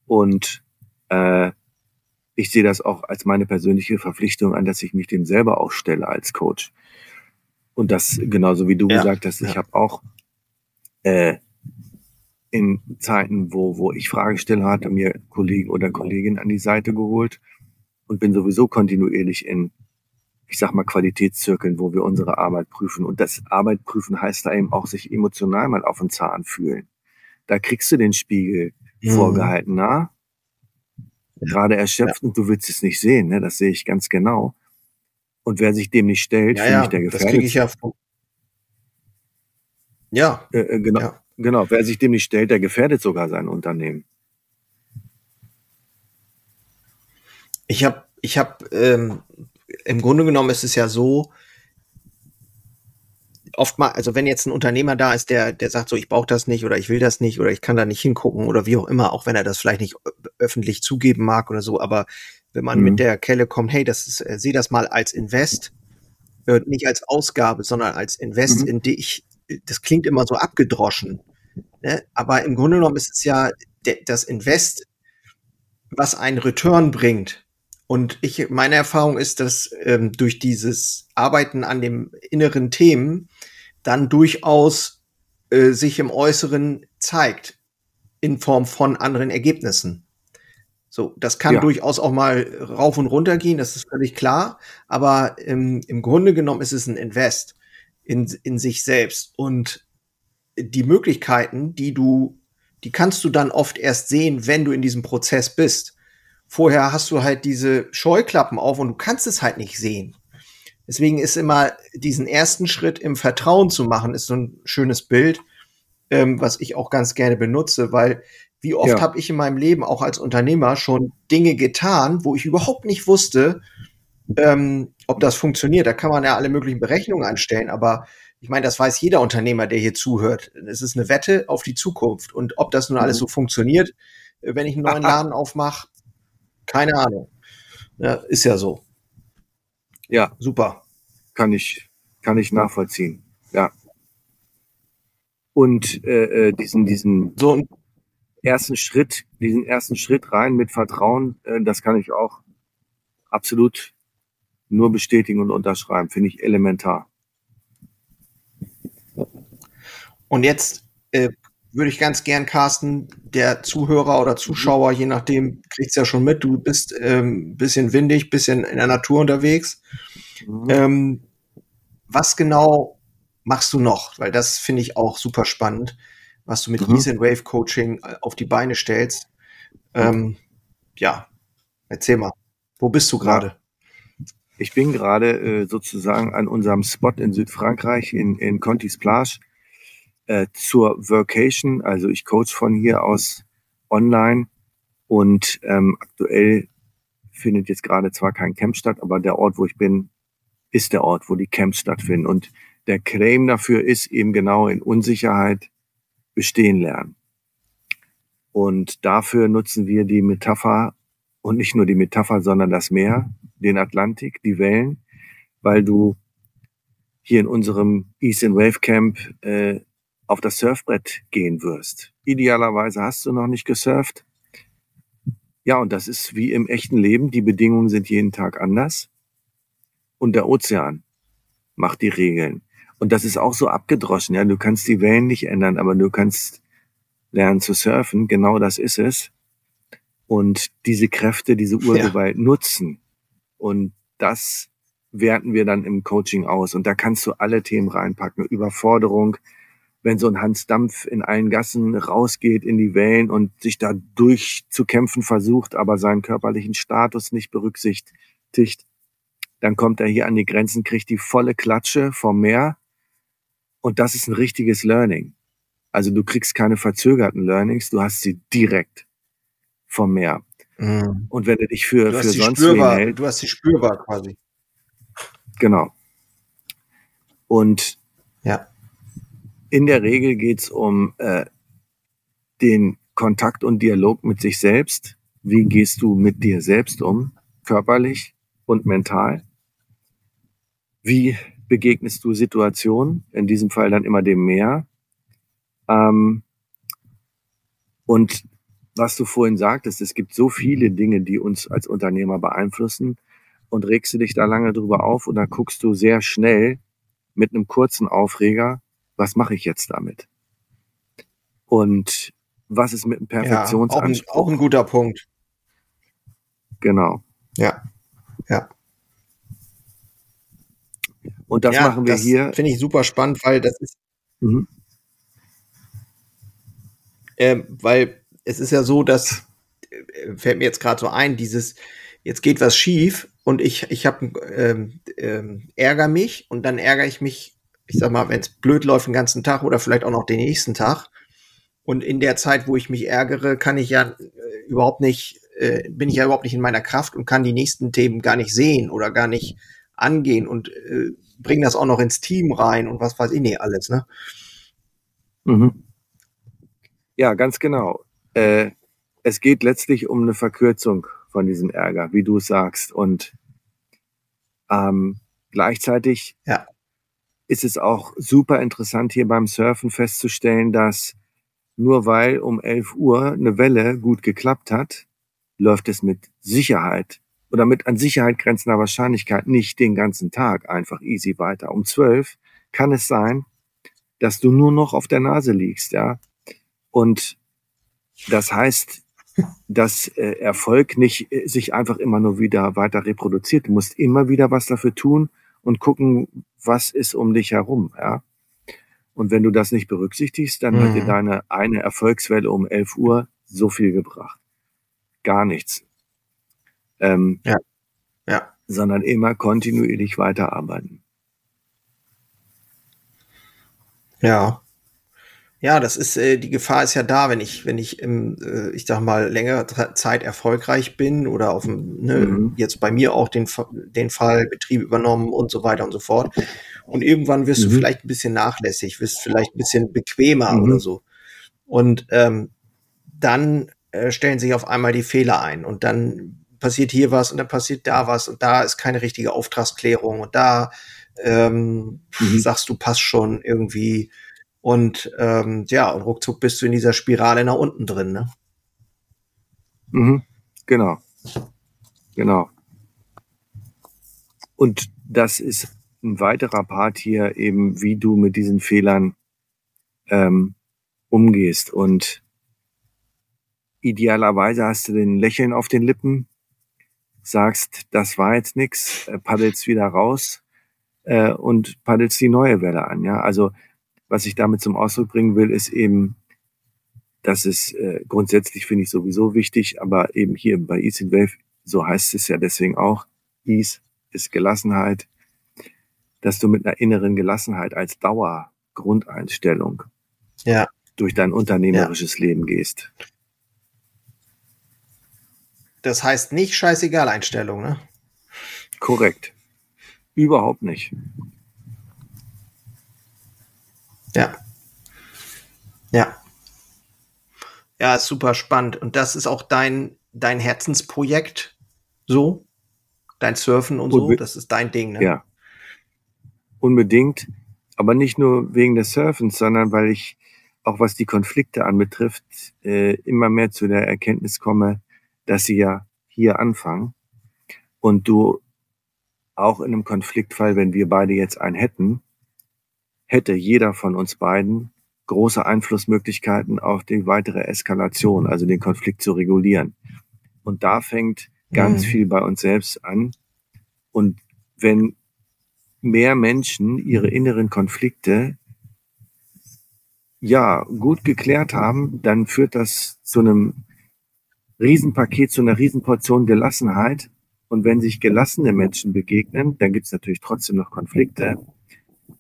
Speaker 2: Und äh, ich sehe das auch als meine persönliche Verpflichtung an, dass ich mich dem selber auch stelle als Coach. Und das genauso wie du ja, gesagt hast, ich habe auch äh, in Zeiten, wo, wo ich Fragesteller hatte, mir Kollegen oder Kolleginnen an die Seite geholt und bin sowieso kontinuierlich in ich sag mal, Qualitätszirkeln, wo wir unsere Arbeit prüfen. Und das Arbeit prüfen heißt da eben auch sich emotional mal auf den Zahn fühlen. Da kriegst du den Spiegel mhm. vorgehalten, na? Gerade erschöpft ja. und du willst es nicht sehen, ne? Das sehe ich ganz genau. Und wer sich dem nicht stellt, ja, finde ja, ich der gefährdet. Das kriege ich ja. Ja. Äh, äh, genau. Ja. Genau. Wer sich dem nicht stellt, der gefährdet sogar sein Unternehmen.
Speaker 1: Ich habe ich habe ähm, im Grunde genommen ist es ja so, oftmal, also wenn jetzt ein Unternehmer da ist, der, der sagt so, ich brauche das nicht oder ich will das nicht oder ich kann da nicht hingucken oder wie auch immer, auch wenn er das vielleicht nicht öffentlich zugeben mag oder so, aber wenn man mhm. mit der Kelle kommt, hey, das ist, äh, sehe das mal als Invest, äh, nicht als Ausgabe, sondern als Invest, mhm. in die ich, das klingt immer so abgedroschen, ne? aber im Grunde genommen ist es ja das Invest, was einen Return bringt, und ich, meine Erfahrung ist, dass ähm, durch dieses Arbeiten an dem inneren Themen dann durchaus äh, sich im Äußeren zeigt in Form von anderen Ergebnissen. So, das kann ja. durchaus auch mal rauf und runter gehen, das ist völlig klar. Aber ähm, im Grunde genommen ist es ein Invest in, in sich selbst. Und die Möglichkeiten, die du, die kannst du dann oft erst sehen, wenn du in diesem Prozess bist. Vorher hast du halt diese Scheuklappen auf und du kannst es halt nicht sehen. Deswegen ist immer diesen ersten Schritt im Vertrauen zu machen, ist so ein schönes Bild, ähm, was ich auch ganz gerne benutze, weil wie oft ja. habe ich in meinem Leben auch als Unternehmer schon Dinge getan, wo ich überhaupt nicht wusste, ähm, ob das funktioniert. Da kann man ja alle möglichen Berechnungen anstellen, aber ich meine, das weiß jeder Unternehmer, der hier zuhört. Es ist eine Wette auf die Zukunft. Und ob das nun alles mhm. so funktioniert, wenn ich einen neuen Laden aufmache. Keine Ahnung. Ja, ist ja so.
Speaker 2: Ja. Super. Kann ich, kann ich nachvollziehen. Ja. Und äh, äh diesen, diesen so ersten Schritt, diesen ersten Schritt rein mit Vertrauen, äh, das kann ich auch absolut nur bestätigen und unterschreiben. Finde ich elementar.
Speaker 1: Und jetzt äh, würde ich ganz gern, Carsten, der Zuhörer oder Zuschauer, je nachdem, kriegt's ja schon mit, du bist ähm, bisschen windig, bisschen in der Natur unterwegs. Mhm. Ähm, was genau machst du noch? Weil das finde ich auch super spannend, was du mit mhm. Ease and Wave Coaching äh, auf die Beine stellst. Ähm, ja, erzähl mal, wo bist du gerade?
Speaker 2: Ich bin gerade äh, sozusagen an unserem Spot in Südfrankreich in, in Contis Plage äh, zur Workation. Also ich coach von hier aus online und ähm, aktuell findet jetzt gerade zwar kein Camp statt, aber der Ort, wo ich bin, ist der Ort, wo die Camps stattfinden. Und der Claim dafür ist eben genau in Unsicherheit bestehen lernen. Und dafür nutzen wir die Metapher und nicht nur die Metapher, sondern das Meer, den Atlantik, die Wellen, weil du hier in unserem East and Wave Camp äh, auf das Surfbrett gehen wirst. Idealerweise hast du noch nicht gesurft. Ja, und das ist wie im echten Leben. Die Bedingungen sind jeden Tag anders. Und der Ozean macht die Regeln. Und das ist auch so abgedroschen. Ja, du kannst die Wellen nicht ändern, aber du kannst lernen zu surfen. Genau das ist es. Und diese Kräfte, diese Urgewalt ja. nutzen. Und das werten wir dann im Coaching aus. Und da kannst du alle Themen reinpacken. Überforderung, wenn so ein Hans Dampf in allen Gassen rausgeht in die Wellen und sich da durchzukämpfen versucht, aber seinen körperlichen Status nicht berücksichtigt, dann kommt er hier an die Grenzen, kriegt die volle Klatsche vom Meer und das ist ein richtiges Learning. Also du kriegst keine verzögerten Learnings, du hast sie direkt vom Meer. Mhm. Und wenn du dich für, du für sonst
Speaker 1: spürbar, hält, du hast sie spürbar quasi.
Speaker 2: Genau. Und. In der Regel geht's um äh, den Kontakt und Dialog mit sich selbst. Wie gehst du mit dir selbst um, körperlich und mental? Wie begegnest du Situationen, in diesem Fall dann immer dem Meer? Ähm, und was du vorhin sagtest, es gibt so viele Dinge, die uns als Unternehmer beeinflussen. Und regst du dich da lange drüber auf und dann guckst du sehr schnell mit einem kurzen Aufreger was mache ich jetzt damit? Und was ist mit dem Perfektionsanspruch?
Speaker 1: Ja, auch, ein, auch ein guter Punkt.
Speaker 2: Genau.
Speaker 1: Ja. Ja.
Speaker 2: Und das ja, machen wir das hier.
Speaker 1: Finde ich super spannend, weil das ist. Mhm. Ähm, weil es ist ja so, dass äh, fällt mir jetzt gerade so ein, dieses jetzt geht was schief und ich ich habe ähm, ähm, ärger mich und dann ärgere ich mich ich sag mal, wenn es blöd läuft den ganzen Tag oder vielleicht auch noch den nächsten Tag. Und in der Zeit, wo ich mich ärgere, kann ich ja äh, überhaupt nicht, äh, bin ich ja überhaupt nicht in meiner Kraft und kann die nächsten Themen gar nicht sehen oder gar nicht angehen und äh, bringe das auch noch ins Team rein und was weiß ich nicht alles, ne?
Speaker 2: Mhm. Ja, ganz genau. Äh, es geht letztlich um eine Verkürzung von diesem Ärger, wie du sagst. Und ähm, gleichzeitig ja ist es auch super interessant hier beim Surfen festzustellen, dass nur weil um 11 Uhr eine Welle gut geklappt hat, läuft es mit Sicherheit oder mit an Sicherheit grenzender Wahrscheinlichkeit nicht den ganzen Tag einfach easy weiter. Um 12 kann es sein, dass du nur noch auf der Nase liegst, ja. Und das heißt, dass äh, Erfolg nicht äh, sich einfach immer nur wieder weiter reproduziert. Du musst immer wieder was dafür tun und gucken, was ist um dich herum, ja. Und wenn du das nicht berücksichtigst, dann mhm. hat dir mhm. deine eine Erfolgswelle um 11 Uhr so viel gebracht. Gar nichts. Ähm, ja. Ja. Sondern immer kontinuierlich weiterarbeiten.
Speaker 1: Ja. Ja, das ist, äh, die Gefahr ist ja da, wenn ich, wenn ich im, äh, ich sag mal, längere Zeit erfolgreich bin oder auf dem, ne, mhm. jetzt bei mir auch den, den Fall Betrieb übernommen und so weiter und so fort. Und irgendwann wirst mhm. du vielleicht ein bisschen nachlässig, wirst vielleicht ein bisschen bequemer mhm. oder so. Und ähm, dann äh, stellen sich auf einmal die Fehler ein und dann passiert hier was und dann passiert da was und da ist keine richtige Auftragsklärung und da ähm, mhm. sagst du, passt schon irgendwie. Und ähm, ja, und ruckzuck bist du in dieser Spirale nach unten drin, ne?
Speaker 2: Mhm. Genau. Genau. Und das ist ein weiterer Part hier eben, wie du mit diesen Fehlern ähm, umgehst. Und idealerweise hast du den Lächeln auf den Lippen, sagst, das war jetzt nix, äh, paddelst wieder raus äh, und paddelst die neue Welle an. Ja, also was ich damit zum Ausdruck bringen will, ist eben, dass es äh, grundsätzlich finde ich sowieso wichtig, aber eben hier bei Ease in Wave, so heißt es ja deswegen auch, Ease ist Gelassenheit, dass du mit einer inneren Gelassenheit als Dauergrundeinstellung ja. durch dein unternehmerisches ja. Leben gehst.
Speaker 1: Das heißt nicht scheißegal Einstellung, ne?
Speaker 2: Korrekt. Überhaupt nicht.
Speaker 1: Ja. Ja. Ja, ist super spannend. Und das ist auch dein, dein Herzensprojekt, so? Dein Surfen und so, das ist dein Ding, ne?
Speaker 2: Ja. Unbedingt. Aber nicht nur wegen des Surfens, sondern weil ich auch was die Konflikte anbetrifft, äh, immer mehr zu der Erkenntnis komme, dass sie ja hier anfangen und du auch in einem Konfliktfall, wenn wir beide jetzt einen hätten, hätte jeder von uns beiden große Einflussmöglichkeiten auf die weitere Eskalation, also den Konflikt zu regulieren. Und da fängt ganz mhm. viel bei uns selbst an. Und wenn mehr Menschen ihre inneren Konflikte ja gut geklärt haben, dann führt das zu einem Riesenpaket, zu einer Riesenportion Gelassenheit. Und wenn sich gelassene Menschen begegnen, dann gibt es natürlich trotzdem noch Konflikte.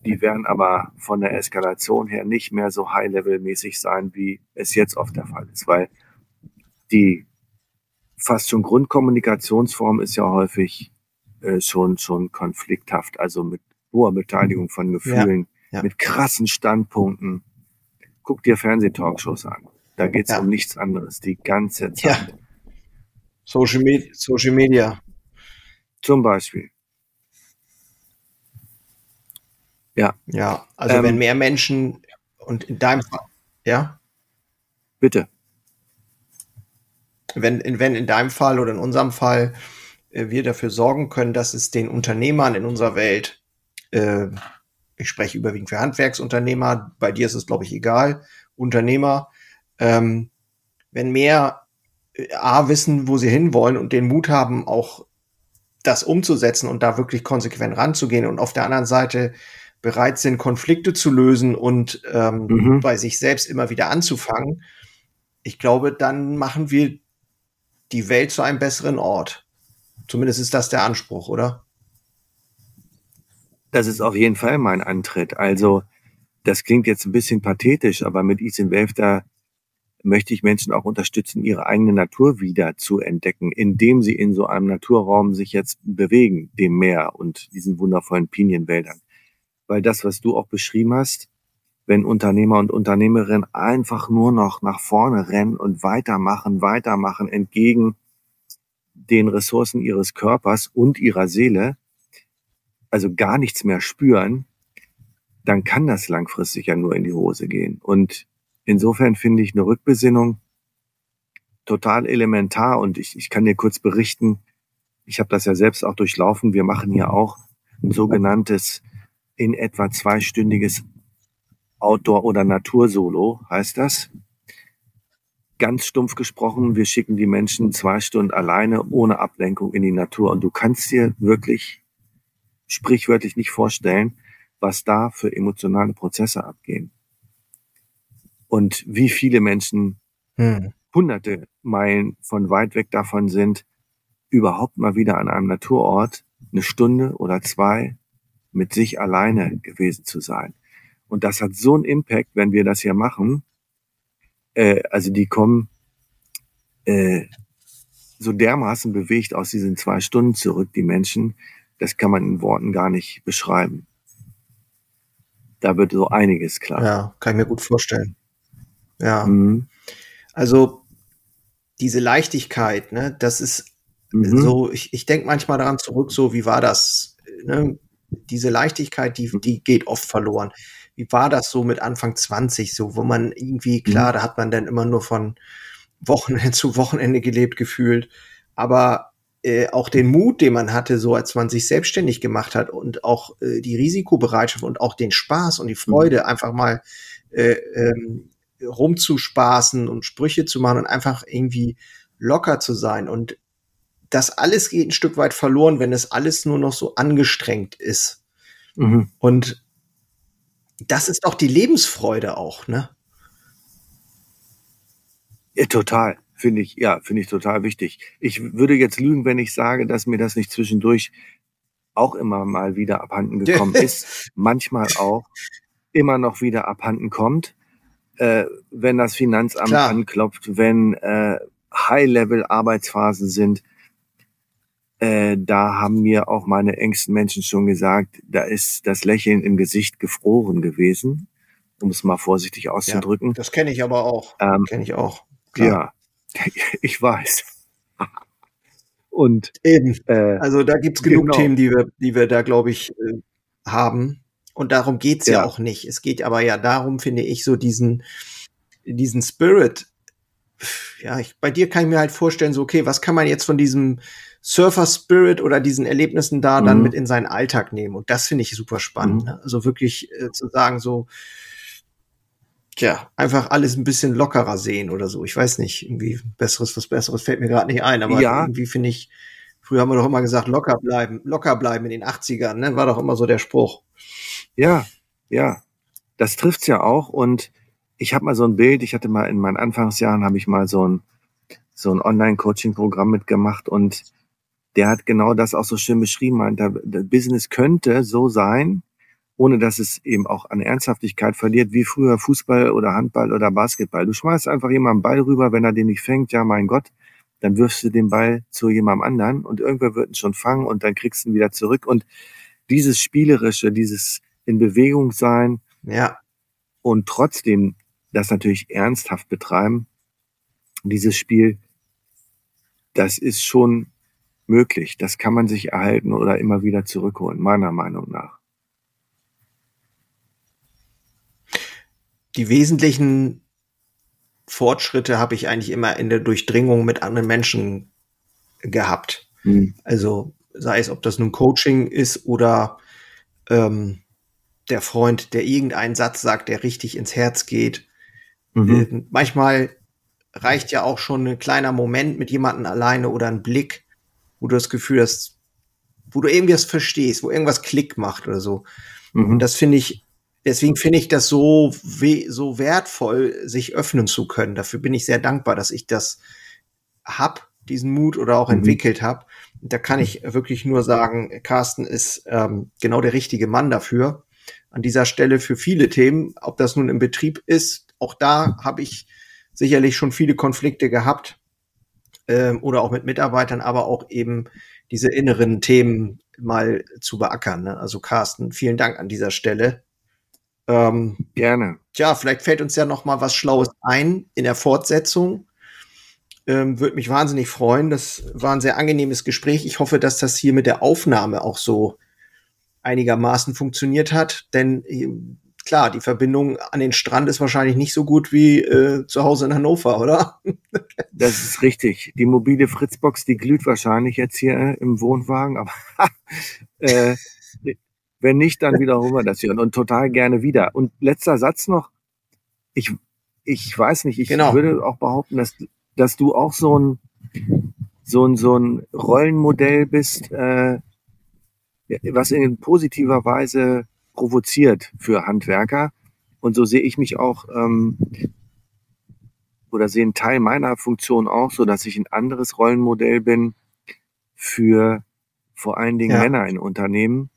Speaker 2: Die werden aber von der Eskalation her nicht mehr so high-level-mäßig sein, wie es jetzt oft der Fall ist, weil die fast schon Grundkommunikationsform ist ja häufig äh, schon, schon konflikthaft, also mit hoher Beteiligung von Gefühlen, ja, ja. mit krassen Standpunkten. Guck dir Fernsehtalkshows an. Da geht's ja. um nichts anderes die ganze Zeit.
Speaker 1: Social, Med Social Media.
Speaker 2: Zum Beispiel.
Speaker 1: Ja. Ja, also ähm, wenn mehr Menschen und in deinem Fall, ja?
Speaker 2: Bitte.
Speaker 1: Wenn, wenn in deinem Fall oder in unserem Fall äh, wir dafür sorgen können, dass es den Unternehmern in unserer Welt, äh, ich spreche überwiegend für Handwerksunternehmer, bei dir ist es, glaube ich, egal, Unternehmer, ähm, wenn mehr äh, A wissen, wo sie hinwollen und den Mut haben, auch das umzusetzen und da wirklich konsequent ranzugehen und auf der anderen Seite bereit sind, Konflikte zu lösen und ähm, mhm. bei sich selbst immer wieder anzufangen, ich glaube, dann machen wir die Welt zu einem besseren Ort. Zumindest ist das der Anspruch, oder?
Speaker 2: Das ist auf jeden Fall mein Antritt. Also, das klingt jetzt ein bisschen pathetisch, aber mit Ethan Wave, da möchte ich Menschen auch unterstützen, ihre eigene Natur wieder zu entdecken, indem sie in so einem Naturraum sich jetzt bewegen, dem Meer und diesen wundervollen Pinienwäldern. Weil das, was du auch beschrieben hast, wenn Unternehmer und Unternehmerinnen einfach nur noch nach vorne rennen und weitermachen, weitermachen entgegen den Ressourcen ihres Körpers und ihrer Seele, also gar nichts mehr spüren, dann kann das langfristig ja nur in die Hose gehen. Und Insofern finde ich eine Rückbesinnung total elementar und ich, ich kann dir kurz berichten, ich habe das ja selbst auch durchlaufen. Wir machen hier auch ein sogenanntes in etwa zweistündiges Outdoor- oder Natursolo, heißt das. Ganz stumpf gesprochen, wir schicken die Menschen zwei Stunden alleine ohne Ablenkung in die Natur und du kannst dir wirklich sprichwörtlich nicht vorstellen, was da für emotionale Prozesse abgehen und wie viele Menschen hm. hunderte Meilen von weit weg davon sind, überhaupt mal wieder an einem Naturort eine Stunde oder zwei mit sich alleine gewesen zu sein. Und das hat so einen Impact, wenn wir das hier machen. Äh, also die kommen äh, so dermaßen bewegt aus diesen zwei Stunden zurück, die Menschen, das kann man in Worten gar nicht beschreiben. Da wird so einiges klar.
Speaker 1: Ja, kann ich mir gut vorstellen. Ja. Mhm. Also diese Leichtigkeit, ne, das ist mhm. so, ich, ich denke manchmal daran zurück, so wie war das, ne? Diese Leichtigkeit, die, die geht oft verloren. Wie war das so mit Anfang 20, so, wo man irgendwie, klar, mhm. da hat man dann immer nur von Wochenende zu Wochenende gelebt gefühlt, aber äh, auch den Mut, den man hatte, so als man sich selbstständig gemacht hat und auch äh, die Risikobereitschaft und auch den Spaß und die Freude, mhm. einfach mal äh, ähm, rumzuspaßen und Sprüche zu machen und einfach irgendwie locker zu sein. Und das alles geht ein Stück weit verloren, wenn es alles nur noch so angestrengt ist. Mhm. Und das ist doch die Lebensfreude auch, ne?
Speaker 2: Ja, total. Finde ich, ja, finde ich total wichtig. Ich würde jetzt lügen, wenn ich sage, dass mir das nicht zwischendurch auch immer mal wieder abhanden gekommen ist. Manchmal auch immer noch wieder abhanden kommt, äh, wenn das Finanzamt Klar. anklopft, wenn äh, High-Level-Arbeitsphasen sind. Äh, da haben mir auch meine engsten Menschen schon gesagt, da ist das Lächeln im Gesicht gefroren gewesen, um es mal vorsichtig auszudrücken. Ja,
Speaker 1: das kenne ich aber auch. Ähm, kenne ich auch.
Speaker 2: Klar. Ja, ich weiß.
Speaker 1: Und eben. Äh, also da gibt's genug genau. Themen, die wir, die wir da, glaube ich, äh, haben. Und darum geht's ja. ja auch nicht. Es geht aber ja darum, finde ich, so diesen, diesen Spirit. Ja, ich, bei dir kann ich mir halt vorstellen, so, okay, was kann man jetzt von diesem Surfer-Spirit oder diesen Erlebnissen da mhm. dann mit in seinen Alltag nehmen? Und das finde ich super spannend. Mhm. Ne? Also wirklich äh, zu sagen, so, tja, einfach alles ein bisschen lockerer sehen oder so. Ich weiß nicht, irgendwie besseres, was besseres fällt mir gerade nicht ein, aber ja. irgendwie finde ich, früher haben wir doch immer gesagt, locker bleiben, locker bleiben in den 80ern, ne? War doch immer so der Spruch.
Speaker 2: Ja, ja. Das trifft's ja auch und ich habe mal so ein Bild, ich hatte mal in meinen Anfangsjahren habe ich mal so ein so ein Online-Coaching-Programm mitgemacht und der hat genau das auch so schön beschrieben, meint, der Business könnte so sein, ohne dass es eben auch an Ernsthaftigkeit verliert, wie früher Fußball oder Handball oder Basketball. Du schmeißt einfach jemanden Ball rüber, wenn er den nicht fängt, ja mein Gott, dann wirfst du den Ball zu jemandem anderen und irgendwer wird ihn schon fangen und dann kriegst du ihn wieder zurück. Und dieses Spielerische, dieses in Bewegung sein
Speaker 1: ja.
Speaker 2: und trotzdem das natürlich ernsthaft betreiben, dieses Spiel, das ist schon möglich. Das kann man sich erhalten oder immer wieder zurückholen, meiner Meinung nach.
Speaker 1: die wesentlichen Fortschritte habe ich eigentlich immer in der Durchdringung mit anderen Menschen gehabt. Mhm. Also sei es, ob das nun Coaching ist oder ähm, der Freund, der irgendeinen Satz sagt, der richtig ins Herz geht. Mhm. Äh, manchmal reicht ja auch schon ein kleiner Moment mit jemandem alleine oder ein Blick, wo du das Gefühl hast, wo du irgendwas verstehst, wo irgendwas Klick macht oder so. Mhm. Und das finde ich deswegen finde ich das so, so wertvoll, sich öffnen zu können. Dafür bin ich sehr dankbar, dass ich das hab, diesen Mut oder auch mhm. entwickelt habe. Da kann ich wirklich nur sagen, Carsten ist ähm, genau der richtige Mann dafür. An dieser Stelle für viele Themen, ob das nun im Betrieb ist, auch da habe ich sicherlich schon viele Konflikte gehabt ähm, oder auch mit Mitarbeitern, aber auch eben diese inneren Themen mal zu beackern. Ne? Also Carsten, vielen Dank an dieser Stelle.
Speaker 2: Ähm, Gerne.
Speaker 1: Tja, vielleicht fällt uns ja noch mal was Schlaues ein in der Fortsetzung. Ähm, Würde mich wahnsinnig freuen. Das war ein sehr angenehmes Gespräch. Ich hoffe, dass das hier mit der Aufnahme auch so einigermaßen funktioniert hat. Denn klar, die Verbindung an den Strand ist wahrscheinlich nicht so gut wie äh, zu Hause in Hannover, oder?
Speaker 2: das ist richtig. Die mobile Fritzbox, die glüht wahrscheinlich jetzt hier äh, im Wohnwagen, aber äh, wenn nicht, dann wiederholen wir das hier und, und total gerne wieder. Und letzter Satz noch. Ich, ich weiß nicht, ich genau. würde auch behaupten, dass, dass du auch so ein, so ein, so ein Rollenmodell bist, äh, was in positiver Weise provoziert für Handwerker. Und so sehe ich mich auch, ähm, oder sehe einen Teil meiner Funktion auch, so dass ich ein anderes Rollenmodell bin für vor allen Dingen ja. Männer in Unternehmen,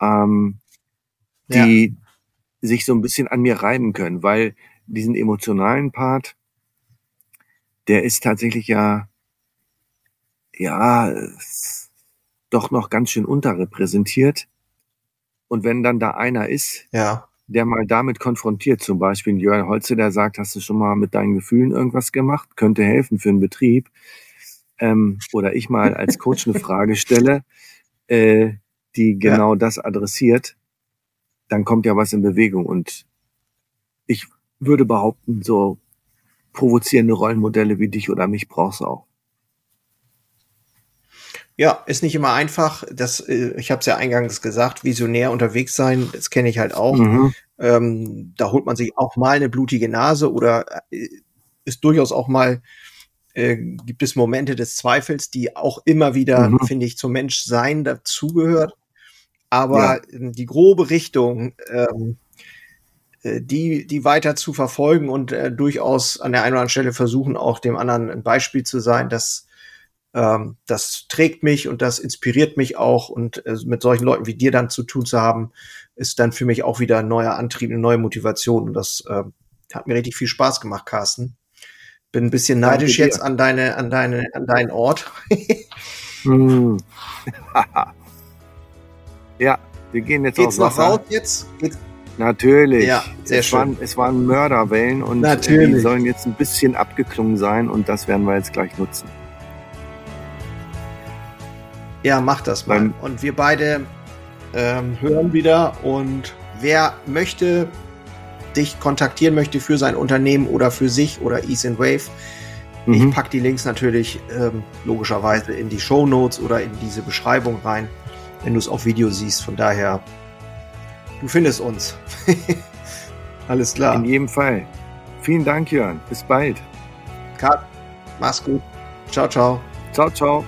Speaker 2: ähm, die ja. sich so ein bisschen an mir reiben können, weil diesen emotionalen Part, der ist tatsächlich ja, ja, doch noch ganz schön unterrepräsentiert. Und wenn dann da einer ist,
Speaker 1: ja.
Speaker 2: der mal damit konfrontiert, zum Beispiel Jörn Holze, der sagt, hast du schon mal mit deinen Gefühlen irgendwas gemacht, könnte helfen für einen Betrieb, ähm, oder ich mal als Coach eine Frage stelle, äh, die genau ja. das adressiert, dann kommt ja was in Bewegung. Und ich würde behaupten, so provozierende Rollenmodelle wie dich oder mich brauchst du auch.
Speaker 1: Ja, ist nicht immer einfach. Das, äh, ich habe es ja eingangs gesagt, visionär unterwegs sein, das kenne ich halt auch. Mhm. Ähm, da holt man sich auch mal eine blutige Nase oder äh, ist durchaus auch mal, äh, gibt es Momente des Zweifels, die auch immer wieder, mhm. finde ich, zum Menschsein dazugehört. Aber ja. die grobe Richtung, ähm, äh, die, die weiter zu verfolgen und äh, durchaus an der einen oder anderen Stelle versuchen, auch dem anderen ein Beispiel zu sein, dass ähm, das trägt mich und das inspiriert mich auch und äh, mit solchen Leuten wie dir dann zu tun zu haben, ist dann für mich auch wieder ein neuer Antrieb, eine neue Motivation und das äh, hat mir richtig viel Spaß gemacht, Carsten. Bin ein bisschen neidisch jetzt an deine, an deine, an deinen Ort.
Speaker 2: hm. ja, wir gehen jetzt
Speaker 1: Geht's noch raus jetzt? Geht's
Speaker 2: Natürlich.
Speaker 1: Ja, sehr
Speaker 2: es
Speaker 1: schön.
Speaker 2: Waren, es waren Mörderwellen und
Speaker 1: Natürlich.
Speaker 2: die sollen jetzt ein bisschen abgeklungen sein und das werden wir jetzt gleich nutzen.
Speaker 1: Ja, mach das mal. Beim und wir beide ähm, hören wieder. Und wer möchte, dich kontaktieren möchte für sein Unternehmen oder für sich oder Ease and Wave, mhm. ich pack die Links natürlich ähm, logischerweise in die Show Notes oder in diese Beschreibung rein, wenn du es auf Video siehst. Von daher, du findest uns. Alles klar.
Speaker 2: In jedem Fall. Vielen Dank, Jörn. Bis bald.
Speaker 1: Kat, mach's gut. Ciao, ciao.
Speaker 2: Ciao, ciao.